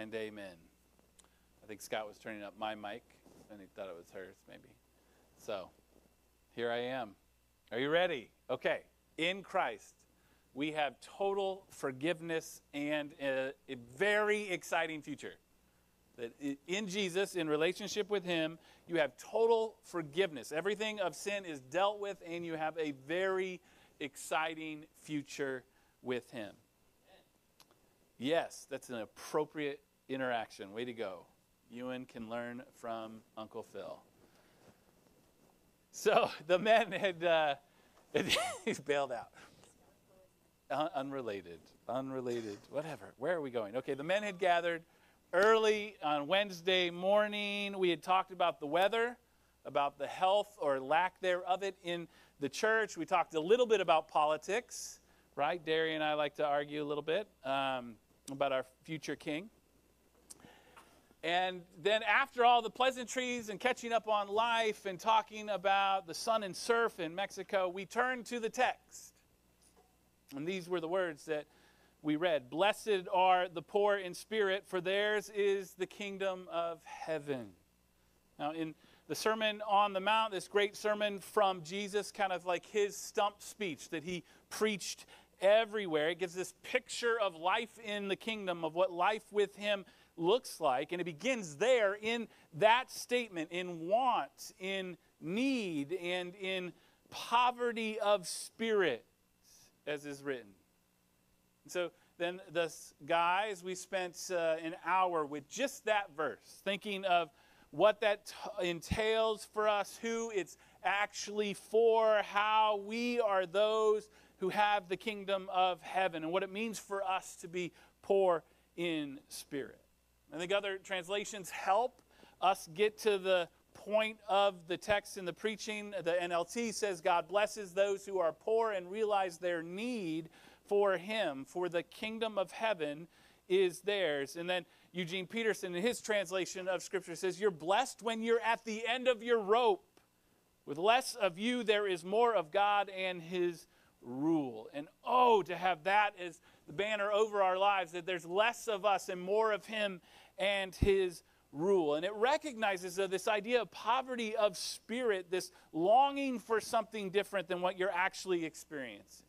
and amen. I think Scott was turning up my mic and he thought it was hers, maybe. So here I am. Are you ready? Okay. In Christ, we have total forgiveness and a, a very exciting future. That in Jesus, in relationship with Him, you have total forgiveness. Everything of sin is dealt with, and you have a very exciting future with Him. Yes, that's an appropriate interaction. Way to go. Ewan can learn from Uncle Phil. So the men had, uh, he's bailed out. Un- unrelated, unrelated, whatever. Where are we going? Okay, the men had gathered early on Wednesday morning. We had talked about the weather, about the health or lack thereof of it in the church. We talked a little bit about politics, right? Derry and I like to argue a little bit um, about our future king. And then, after all the pleasantries and catching up on life and talking about the sun and surf in Mexico, we turned to the text. And these were the words that we read Blessed are the poor in spirit, for theirs is the kingdom of heaven. Now, in the Sermon on the Mount, this great sermon from Jesus, kind of like his stump speech that he preached everywhere, it gives this picture of life in the kingdom, of what life with him looks like. And it begins there in that statement in want, in need, and in poverty of spirit, as is written. And so then, thus, guys, we spent uh, an hour with just that verse, thinking of what that t- entails for us, who it's actually for, how we are those who have the kingdom of heaven, and what it means for us to be poor in spirit. I think other translations help us get to the point of the text in the preaching. The NLT says, God blesses those who are poor and realize their need for Him, for the kingdom of heaven is theirs. And then Eugene Peterson, in his translation of Scripture, says, You're blessed when you're at the end of your rope. With less of you, there is more of God and His rule. And oh, to have that as the banner over our lives, that there's less of us and more of Him and His rule. And it recognizes uh, this idea of poverty of spirit, this longing for something different than what you're actually experiencing.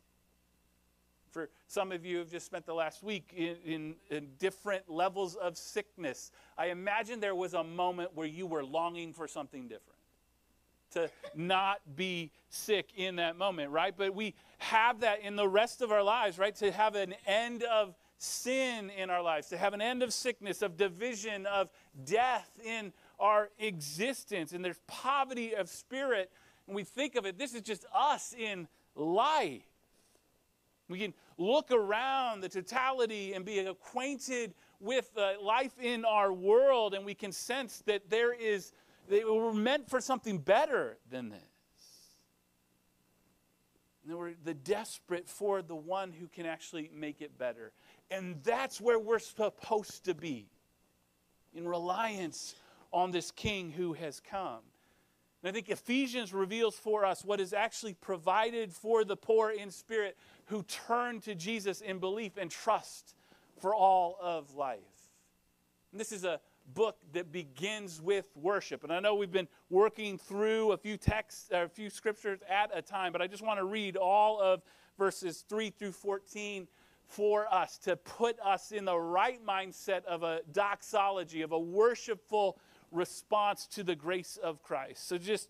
For some of you have just spent the last week in, in, in, different levels of sickness. I imagine there was a moment where you were longing for something different. To not be sick in that moment, right? But we have that in the rest of our lives, right? To have an end of sin in our lives, to have an end of sickness, of division, of death in our existence. And there's poverty of spirit. And we think of it, this is just us in life. We can look around the totality and be acquainted with uh, life in our world, and we can sense that there is, that we're meant for something better than this. And we're the desperate for the one who can actually make it better. And that's where we're supposed to be in reliance on this king who has come. And I think Ephesians reveals for us what is actually provided for the poor in spirit who turn to Jesus in belief and trust for all of life. And this is a book that begins with worship. And I know we've been working through a few texts, a few scriptures at a time, but I just want to read all of verses 3 through 14 for us to put us in the right mindset of a doxology, of a worshipful response to the grace of Christ. So just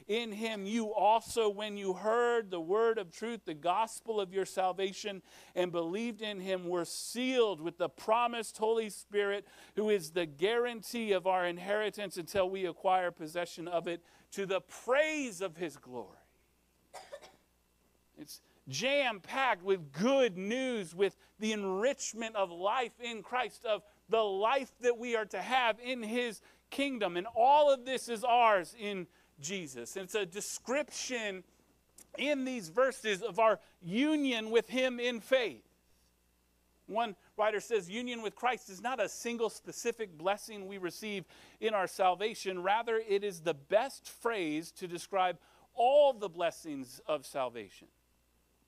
In him you also, when you heard the word of truth, the gospel of your salvation, and believed in him, were sealed with the promised Holy Spirit, who is the guarantee of our inheritance until we acquire possession of it to the praise of his glory. It's jam packed with good news, with the enrichment of life in Christ, of the life that we are to have in his kingdom. And all of this is ours in Jesus. It's a description in these verses of our union with him in faith. One writer says union with Christ is not a single specific blessing we receive in our salvation. Rather, it is the best phrase to describe all the blessings of salvation.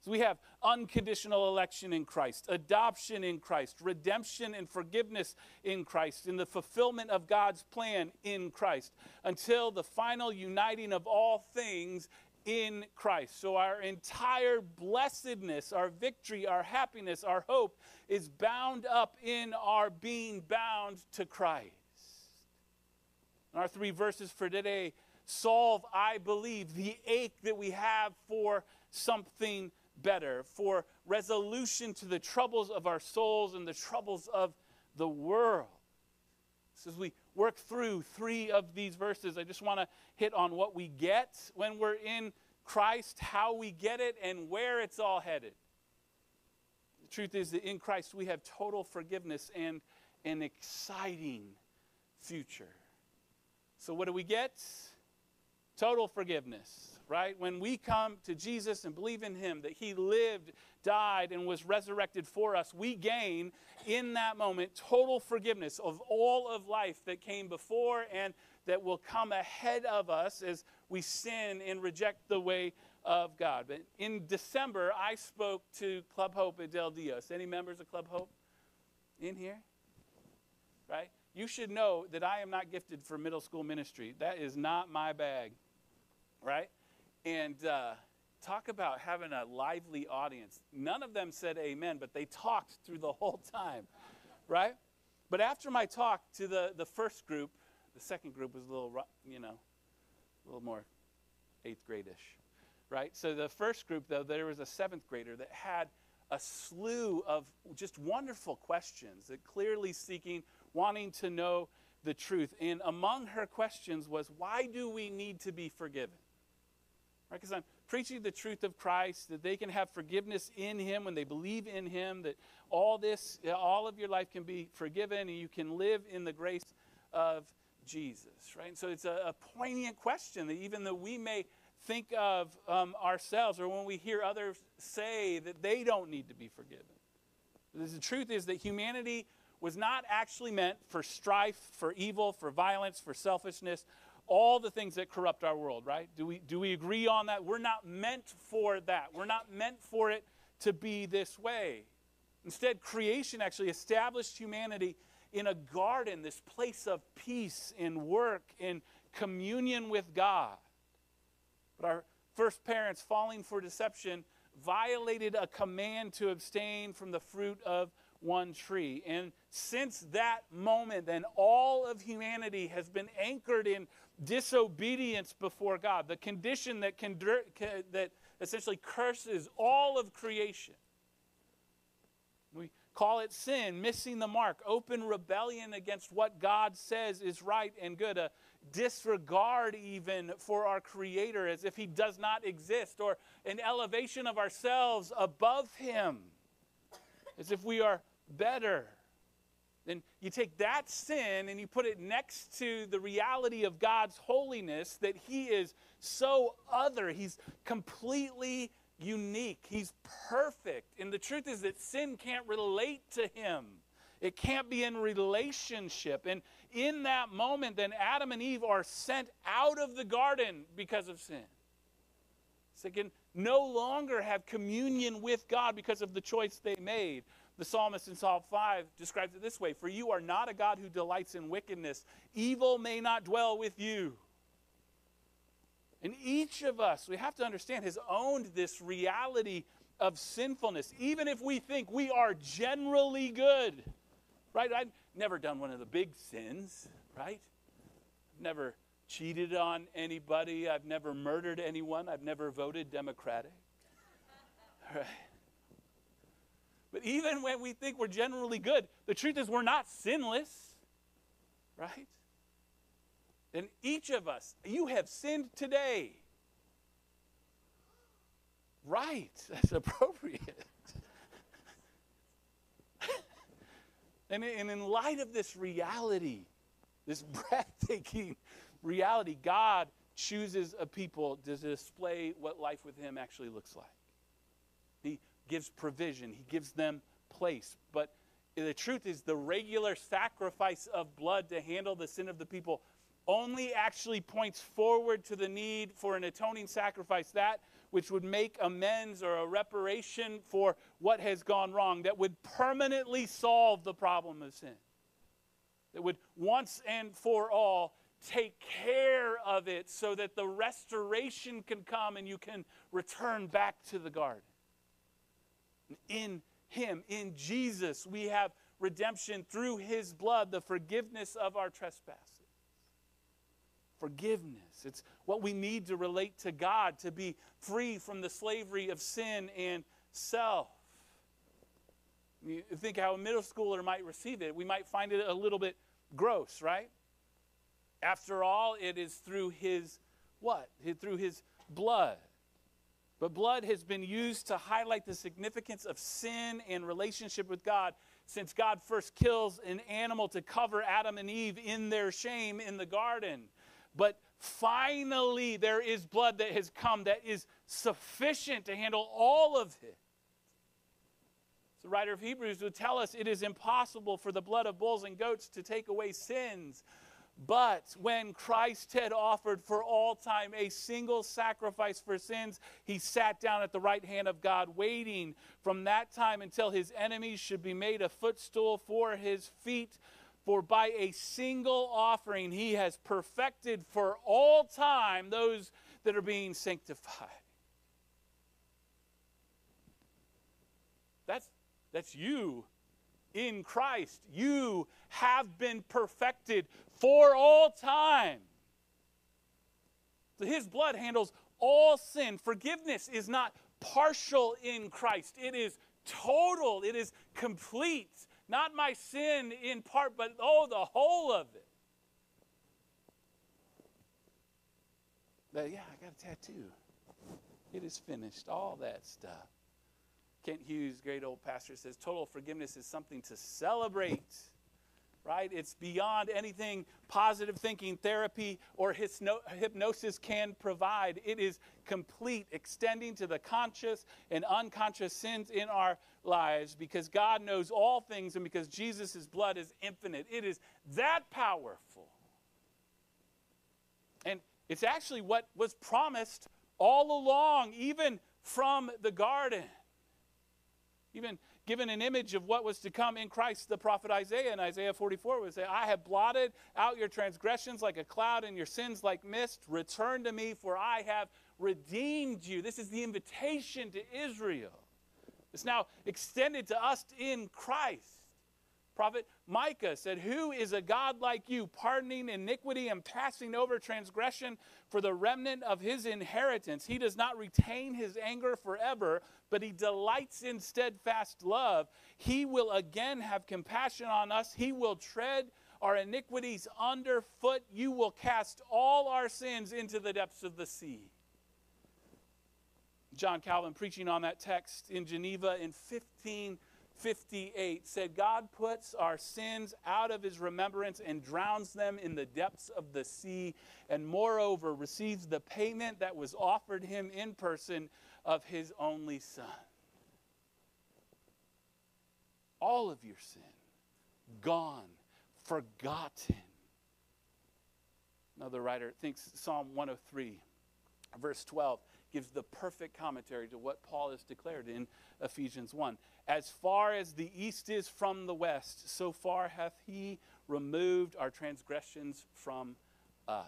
So we have unconditional election in Christ, adoption in Christ, redemption and forgiveness in Christ, in the fulfillment of God's plan in Christ, until the final uniting of all things in Christ. So our entire blessedness, our victory, our happiness, our hope is bound up in our being bound to Christ. And our three verses for today solve, I believe, the ache that we have for something better, for resolution to the troubles of our souls and the troubles of the world. So as we work through three of these verses, I just want to hit on what we get when we're in Christ, how we get it, and where it's all headed. The truth is that in Christ we have total forgiveness and an exciting future. So, what do we get? Total forgiveness, right? When we come to Jesus and believe in Him, that He lived, died, and was resurrected for us, we gain in that moment total forgiveness of all of life that came before and that will come ahead of us as we sin and reject the way of God. But in December, I spoke to Club Hope at Del Dios. Any members of Club Hope in here? Right? You should know that I am not gifted for middle school ministry. That is not my bag. Right? And uh, talk about having a lively audience. None of them said amen, but they talked through the whole time. Right? But after my talk to the, the first group, the second group was a little, you know, a little more eighth gradish right? So the first group, though, there was a seventh grader that had a slew of just wonderful questions that clearly seeking, wanting to know the truth. And among her questions was, why do we need to be forgiven? Right? Because I'm preaching the truth of Christ, that they can have forgiveness in Him when they believe in Him, that all this, all of your life can be forgiven, and you can live in the grace of Jesus, right? And so it's a, a poignant question that even though we may think of um, ourselves or when we hear others say that they don't need to be forgiven. The truth is that humanity was not actually meant for strife, for evil, for violence, for selfishness, all the things that corrupt our world, right? Do we, do we agree on that? We're not meant for that. We're not meant for it to be this way. Instead, creation actually established humanity in a garden, this place of peace and work and communion with God. But our first parents, falling for deception, violated a command to abstain from the fruit of one tree. And since that moment, then all of humanity has been anchored in disobedience before God, the condition that, can, that essentially curses all of creation. We call it sin, missing the mark, open rebellion against what God says is right and good, a disregard even for our Creator as if He does not exist, or an elevation of ourselves above Him as if we are better. Then you take that sin and you put it next to the reality of God's holiness that He is so other. He's completely unique. He's perfect. And the truth is that sin can't relate to Him. It can't be in relationship. And in that moment, then Adam and Eve are sent out of the garden because of sin. So can no longer have communion with God because of the choice they made. The psalmist in Psalm 5 describes it this way For you are not a God who delights in wickedness, evil may not dwell with you. And each of us, we have to understand, has owned this reality of sinfulness, even if we think we are generally good. Right? I've never done one of the big sins, right? I've never cheated on anybody. I've never murdered anyone. I've never voted Democratic. Right? But even when we think we're generally good, the truth is we're not sinless, right? And each of us, you have sinned today. Right, that's appropriate. and, in light of this reality, this breathtaking reality, God chooses a people to display what life with Him actually looks like. He gives provision, He gives them place. But the truth is, the regular sacrifice of blood to handle the sin of the people only actually points forward to the need for an atoning sacrifice, that which would make amends or a reparation for what has gone wrong, that would permanently solve the problem of sin, that would once and for all take care of it so that the restoration can come and you can return back to the garden. In Him, in Jesus, we have redemption through His blood, the forgiveness of our trespasses. Forgiveness. It's what we need to relate to God, to be free from the slavery of sin and self. You think how a middle schooler might receive it. We might find it a little bit gross, right? After all, it is through his what? Through his blood. But blood has been used to highlight the significance of sin and relationship with God since God first kills an animal to cover Adam and Eve in their shame in the garden. But finally, there is blood that has come that is sufficient to handle all of it. The writer of Hebrews would tell us it is impossible for the blood of bulls and goats to take away sins. But when Christ had offered for all time a single sacrifice for sins, he sat down at the right hand of God, waiting from that time until his enemies should be made a footstool for his feet. For by a single offering, he has perfected for all time those that are being sanctified. That's, that's you in Christ. You have been perfected for all time. So his blood handles all sin. Forgiveness is not partial in Christ, it is total, it is complete. Not my sin in part, but oh, the whole of it. Yeah, I got a tattoo. It is finished, all that stuff. Kent Hughes, great old pastor, says total forgiveness is something to celebrate, right? It's beyond anything positive thinking, therapy, or hypnosis can provide. It is complete, extending to the conscious and unconscious sins in our lives because God knows all things and because Jesus' blood is infinite. It is that powerful. And it's actually what was promised all along, even from the garden. Even given an image of what was to come in Christ, the prophet Isaiah in Isaiah 44 would say, I have blotted out your transgressions like a cloud and your sins like mist. Return to me, for I have redeemed you. This is the invitation to Israel. It's now extended to us in Christ. Prophet Micah said, Who is a God like you, pardoning iniquity and passing over transgression for the remnant of his inheritance? He does not retain his anger forever, but he delights in steadfast love. He will again have compassion on us. He will tread our iniquities underfoot. You will cast all our sins into the depths of the sea. John Calvin, preaching on that text in Geneva in 15. 58 said, God puts our sins out of his remembrance and drowns them in the depths of the sea, and moreover receives the payment that was offered him in person of his only Son. All of your sin, gone, forgotten. Another writer thinks Psalm 103, verse 12 gives the perfect commentary to what Paul has declared in Ephesians 1. As far as the east is from the west, so far hath he removed our transgressions from us.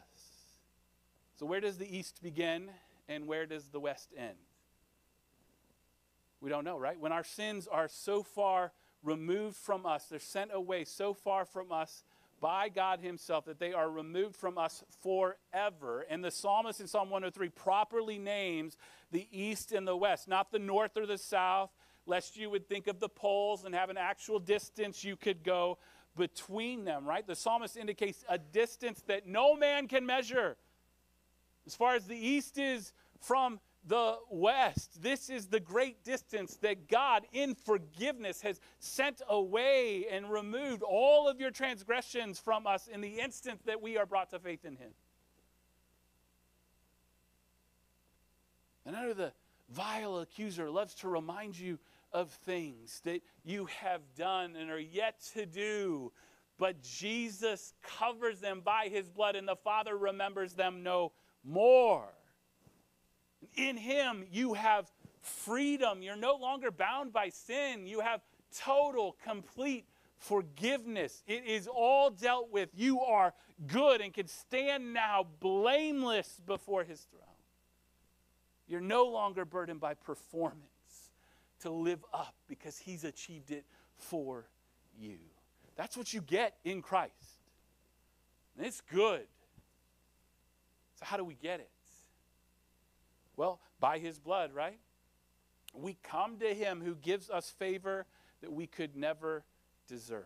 So, where does the east begin and where does the west end? We don't know, right? When our sins are so far removed from us, they're sent away so far from us by God Himself that they are removed from us forever. And the psalmist in Psalm 103 properly names the east and the west, not the north or the south, lest you would think of the poles and have an actual distance you could go between them, right? The psalmist indicates a distance that no man can measure. As far as the east is from the west. This is the great distance that God, in forgiveness, has sent away and removed all of your transgressions from us in the instant that we are brought to faith in Him. And under the vile accuser loves to remind you of things that you have done and are yet to do, but Jesus covers them by His blood, and the Father remembers them no more. In Him, you have freedom. You're no longer bound by sin. You have total, complete forgiveness. It is all dealt with. You are good and can stand now blameless before His throne. You're no longer burdened by performance to live up because He's achieved it for you. That's what you get in Christ. And it's good. So, how do we get it? Well, by his blood, right? We come to him who gives us favor that we could never deserve.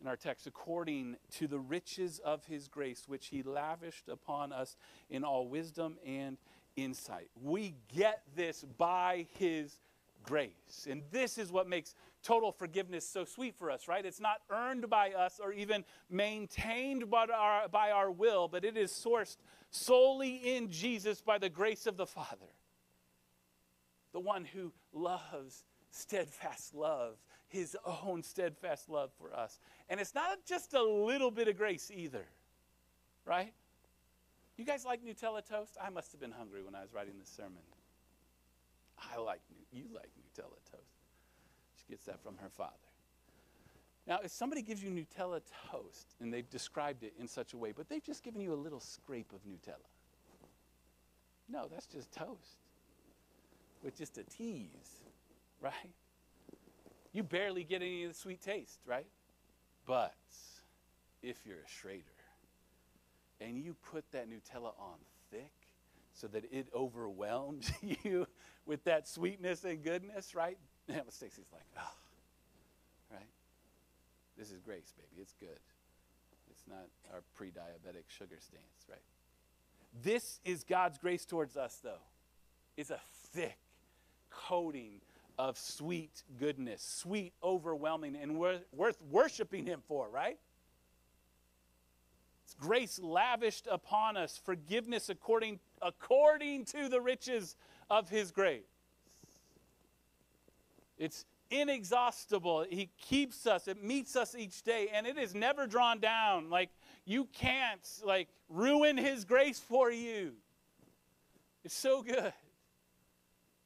In our text, according to the riches of his grace, which he lavished upon us in all wisdom and insight. We get this by his grace. And this is what makes total forgiveness so sweet for us, right? It's not earned by us or even maintained by our, by our will, but it is sourced solely in Jesus by the grace of the Father. The one who loves steadfast love, his own steadfast love for us. And it's not just a little bit of grace either, right? You guys like Nutella toast? I must have been hungry when I was writing this sermon. I like, you like Nutella toast. She gets that from her father. Now, if somebody gives you Nutella toast and they've described it in such a way, but they've just given you a little scrape of Nutella. No, that's just toast with just a tease, right? You barely get any of the sweet taste, right? But if you're a Shradar and you put that Nutella on thick so that it overwhelms you with that sweetness and goodness, right? And Stacy's like, oh, right? This is grace, baby. It's good. It's not our pre diabetic sugar stance, right? This is God's grace towards us, though. It's a thick coating of sweet goodness, sweet, overwhelming, and worth, worth worshiping Him for, right? Grace lavished upon us, forgiveness according, according to the riches of His grace. It's inexhaustible. He keeps us. It meets us each day, and it is never drawn down. Like you can't like ruin His grace for you. It's so good.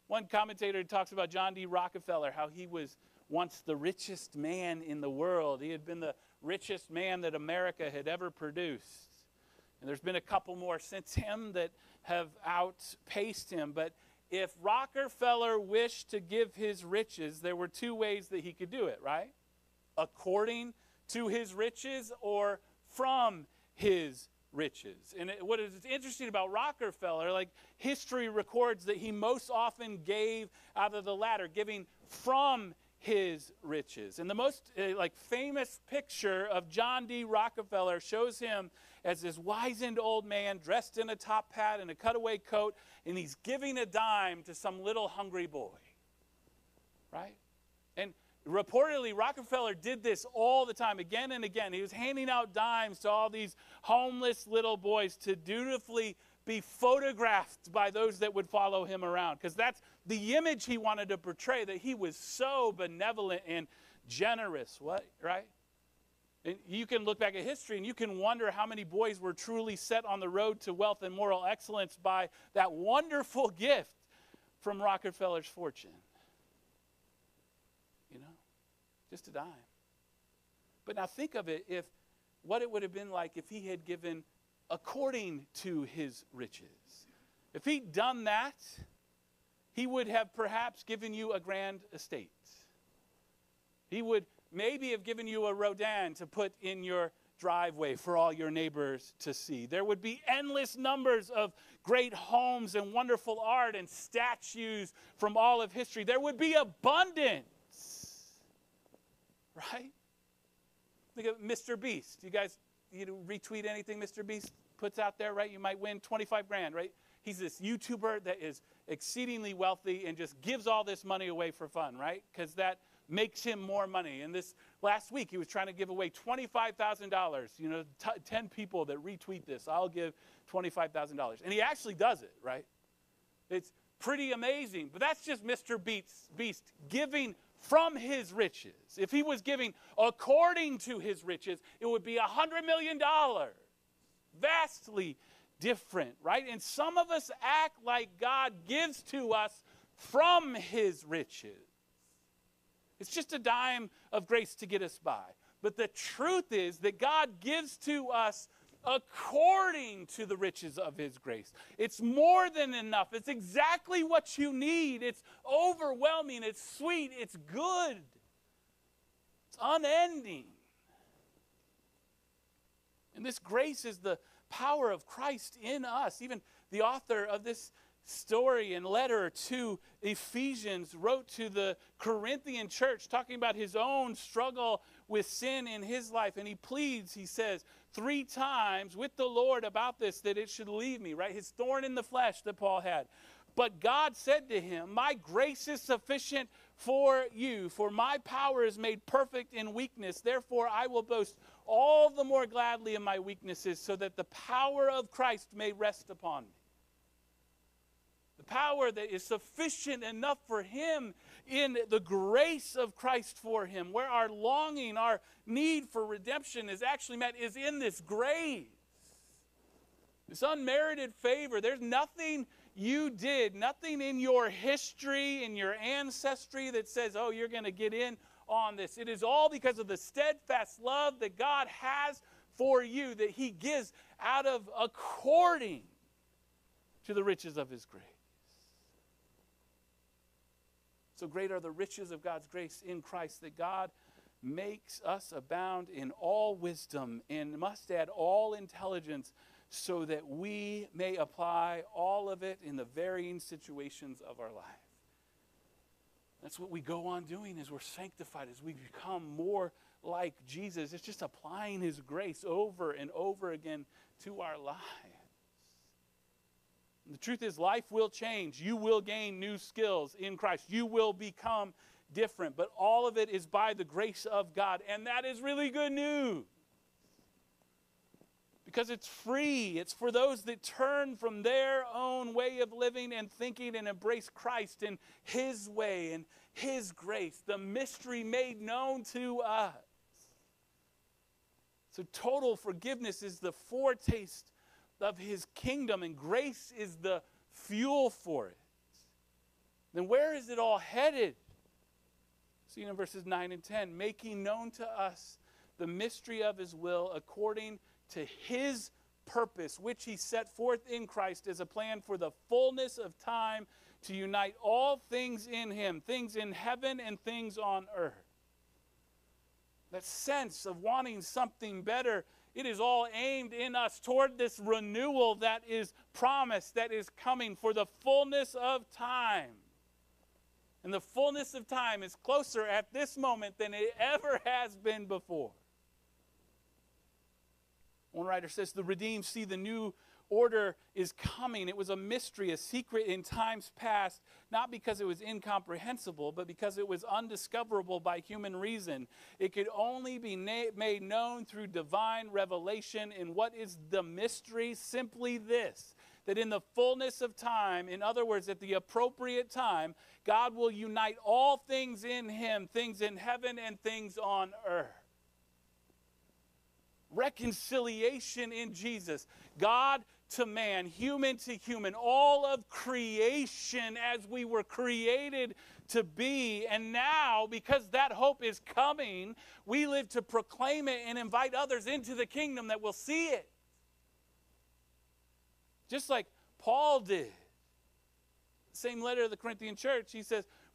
One commentator talks about John D. Rockefeller, how he was once the richest man in the world. He had been the richest man that America had ever produced. And there's been a couple more since him that have outpaced him. But if Rockefeller wished to give his riches, there were two ways that he could do it, right? According to his riches or from his riches. And it, what is interesting about Rockefeller, like history records that he most often gave out of the latter, giving from his riches. And the most uh, like famous picture of John D. Rockefeller shows him as this wizened old man dressed in a top hat and a cutaway coat, and he's giving a dime to some little hungry boy. Right? And reportedly, Rockefeller did this all the time, again and again. He was handing out dimes to all these homeless little boys to dutifully be photographed by those that would follow him around. Because that's the image he wanted to portray that he was so benevolent and generous. What, right? And you can look back at history and you can wonder how many boys were truly set on the road to wealth and moral excellence by that wonderful gift from Rockefeller's fortune. You know, just a dime. But now think of it if what it would have been like if he had given according to his riches. If he'd done that, he would have perhaps given you a grand estate. He would maybe have given you a Rodin to put in your driveway for all your neighbors to see. There would be endless numbers of great homes and wonderful art and statues from all of history. There would be abundance. Right? Think of Mr. Beast. You guys you retweet anything Mr. Beast puts out there, right? You might win 25 grand, right? He's this YouTuber that is exceedingly wealthy and just gives all this money away for fun, right? Because that makes him more money. And this last week, he was trying to give away $25,000. You know, t- 10 people that retweet this, I'll give $25,000. And he actually does it, right? It's pretty amazing. But that's just Mr. Beast, Beast giving from his riches. If he was giving according to his riches, it would be a $100 million. Vastly different, right? And some of us act like God gives to us from his riches. It's just a dime of grace to get us by. But the truth is that God gives to us according to the riches of his grace. It's more than enough. It's exactly what you need. It's overwhelming. It's sweet. It's good. It's unending. And this grace is the power of Christ in us. Even the author of this story and letter to Ephesians wrote to the Corinthian church talking about his own struggle with sin in his life. And he pleads, he says, three times with the Lord about this that it should leave me, right? His thorn in the flesh that Paul had. But God said to him, My grace is sufficient for you, for my power is made perfect in weakness. Therefore, I will boast all the more gladly in my weaknesses, so that the power of Christ may rest upon me the power that is sufficient enough for him in the grace of Christ for him, where our longing, our need for redemption is actually met, is in this grace. This unmerited favor. There's nothing you did, nothing in your history, in your ancestry that says, oh, you're going to get in on this. It is all because of the steadfast love that God has for you that He gives out of according to the riches of His grace. So great are the riches of God's grace in Christ that God makes us abound in all wisdom and must add all intelligence so that we may apply all of it in the varying situations of our life. That's what we go on doing as we're sanctified, as we become more like Jesus. It's just applying his grace over and over again to our lives. The truth is, life will change. You will gain new skills in Christ. You will become different. But all of it is by the grace of God. And that is really good news. Because it's free. It's for those that turn from their own way of living and thinking and embrace Christ and His way and His grace, the mystery made known to us. So, total forgiveness is the foretaste of his kingdom, and grace is the fuel for it. Then where is it all headed? See in verses 9 and 10 making known to us the mystery of his will according to his purpose, which he set forth in Christ as a plan for the fullness of time to unite all things in him, things in heaven and things on earth. That sense of wanting something better it is all aimed in us toward this renewal that is promised, that is coming for the fullness of time. And the fullness of time is closer at this moment than it ever has been before. One writer says the redeemed see the new order is coming. It was a mystery, a secret in times past, not because it was incomprehensible, but because it was undiscoverable by human reason. It could only be na- made known through divine revelation. And what is the mystery? Simply this that in the fullness of time, in other words, at the appropriate time, God will unite all things in Him, things in heaven and things on earth. Reconciliation in Jesus. God to man, human to human, all of creation as we were created to be. And now, because that hope is coming, we live to proclaim it and invite others into the kingdom that will see it. Just like Paul did. Same letter to the Corinthian church, he says,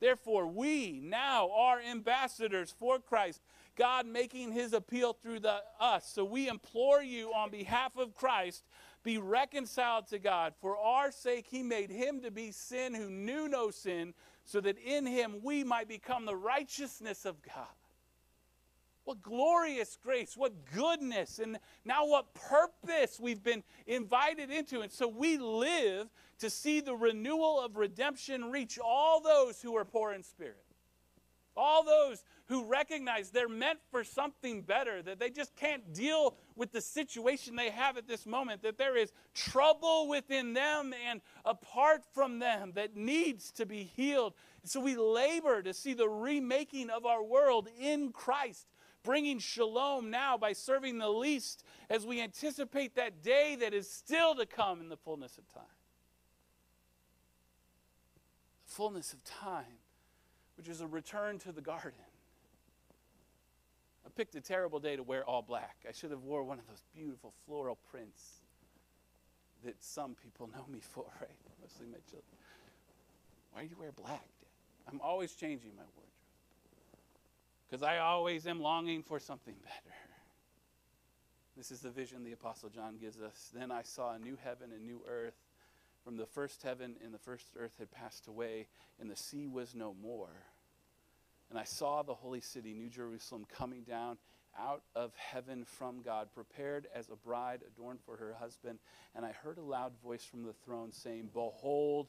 Therefore, we now are ambassadors for Christ, God making his appeal through the, us. So we implore you on behalf of Christ be reconciled to God. For our sake, he made him to be sin who knew no sin, so that in him we might become the righteousness of God. What glorious grace, what goodness, and now what purpose we've been invited into. And so we live to see the renewal of redemption reach all those who are poor in spirit. All those who recognize they're meant for something better, that they just can't deal with the situation they have at this moment, that there is trouble within them and apart from them that needs to be healed. so we labor to see the remaking of our world in Christ, bringing shalom now by serving the least as we anticipate that day that is still to come in the fullness of time. The fullness of time which is a return to the garden. I picked a terrible day to wear all black. I should have wore one of those beautiful floral prints that some people know me for, right? Mostly my children. Why do you wear black, Dad? I'm always changing my wardrobe because I always am longing for something better. This is the vision the Apostle John gives us. Then I saw a new heaven and new earth from the first heaven and the first earth had passed away, and the sea was no more. And I saw the holy city, New Jerusalem, coming down out of heaven from God, prepared as a bride adorned for her husband. And I heard a loud voice from the throne saying, Behold,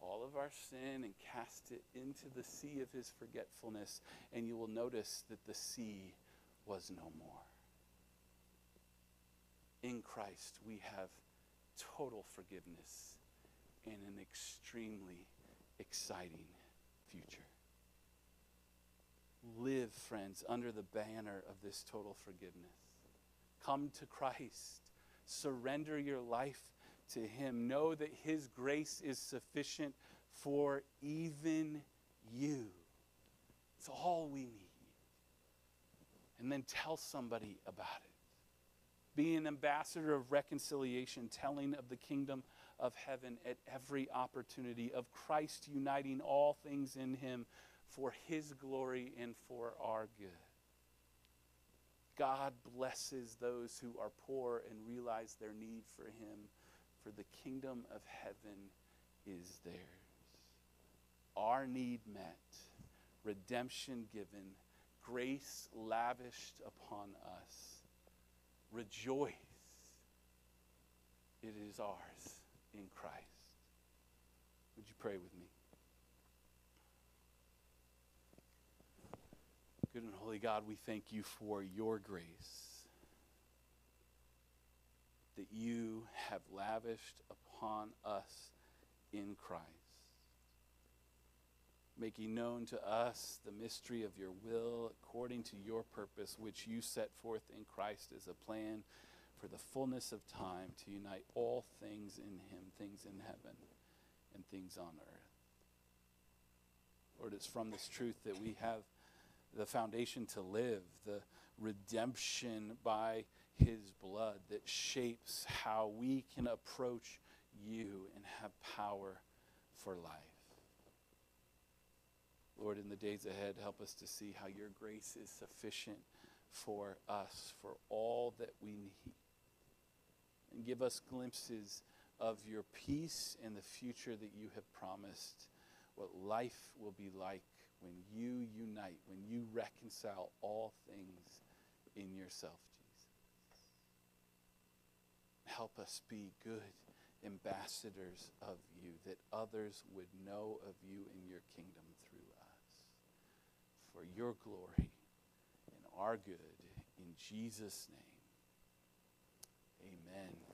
all of our sin and cast it into the sea of his forgetfulness, and you will notice that the sea was no more. In Christ, we have total forgiveness and an extremely exciting future. Live, friends, under the banner of this total forgiveness. Come to Christ. Surrender your life to Him. Know that His grace is sufficient for even you. It's all we need. And then tell somebody about it. Be an ambassador of reconciliation, telling of the kingdom of heaven at every opportunity, of Christ uniting all things in him for his glory and for our good. God blesses those who are poor and realize their need for him, for the kingdom of heaven is theirs. Our need met, redemption given, grace lavished upon us. Rejoice. It is ours in Christ. Would you pray with me? Good and holy God, we thank you for your grace that you have lavished upon us in Christ. making known to us the mystery of your will according to your purpose, which you set forth in Christ as a plan for the fullness of time to unite all things in him, things in heaven and things on earth. Lord, it's from this truth that we have the foundation to live, the redemption by his blood that shapes how we can approach you and have power for life. Lord, in the days ahead, help us to see how your grace is sufficient for us, for all that we need. And give us glimpses of your peace and the future that you have promised, what life will be like when you unite, when you reconcile all things in yourself. Help us be good ambassadors of you, that others would know of you and your kingdom through us. For your glory and our good, in Jesus' name, amen.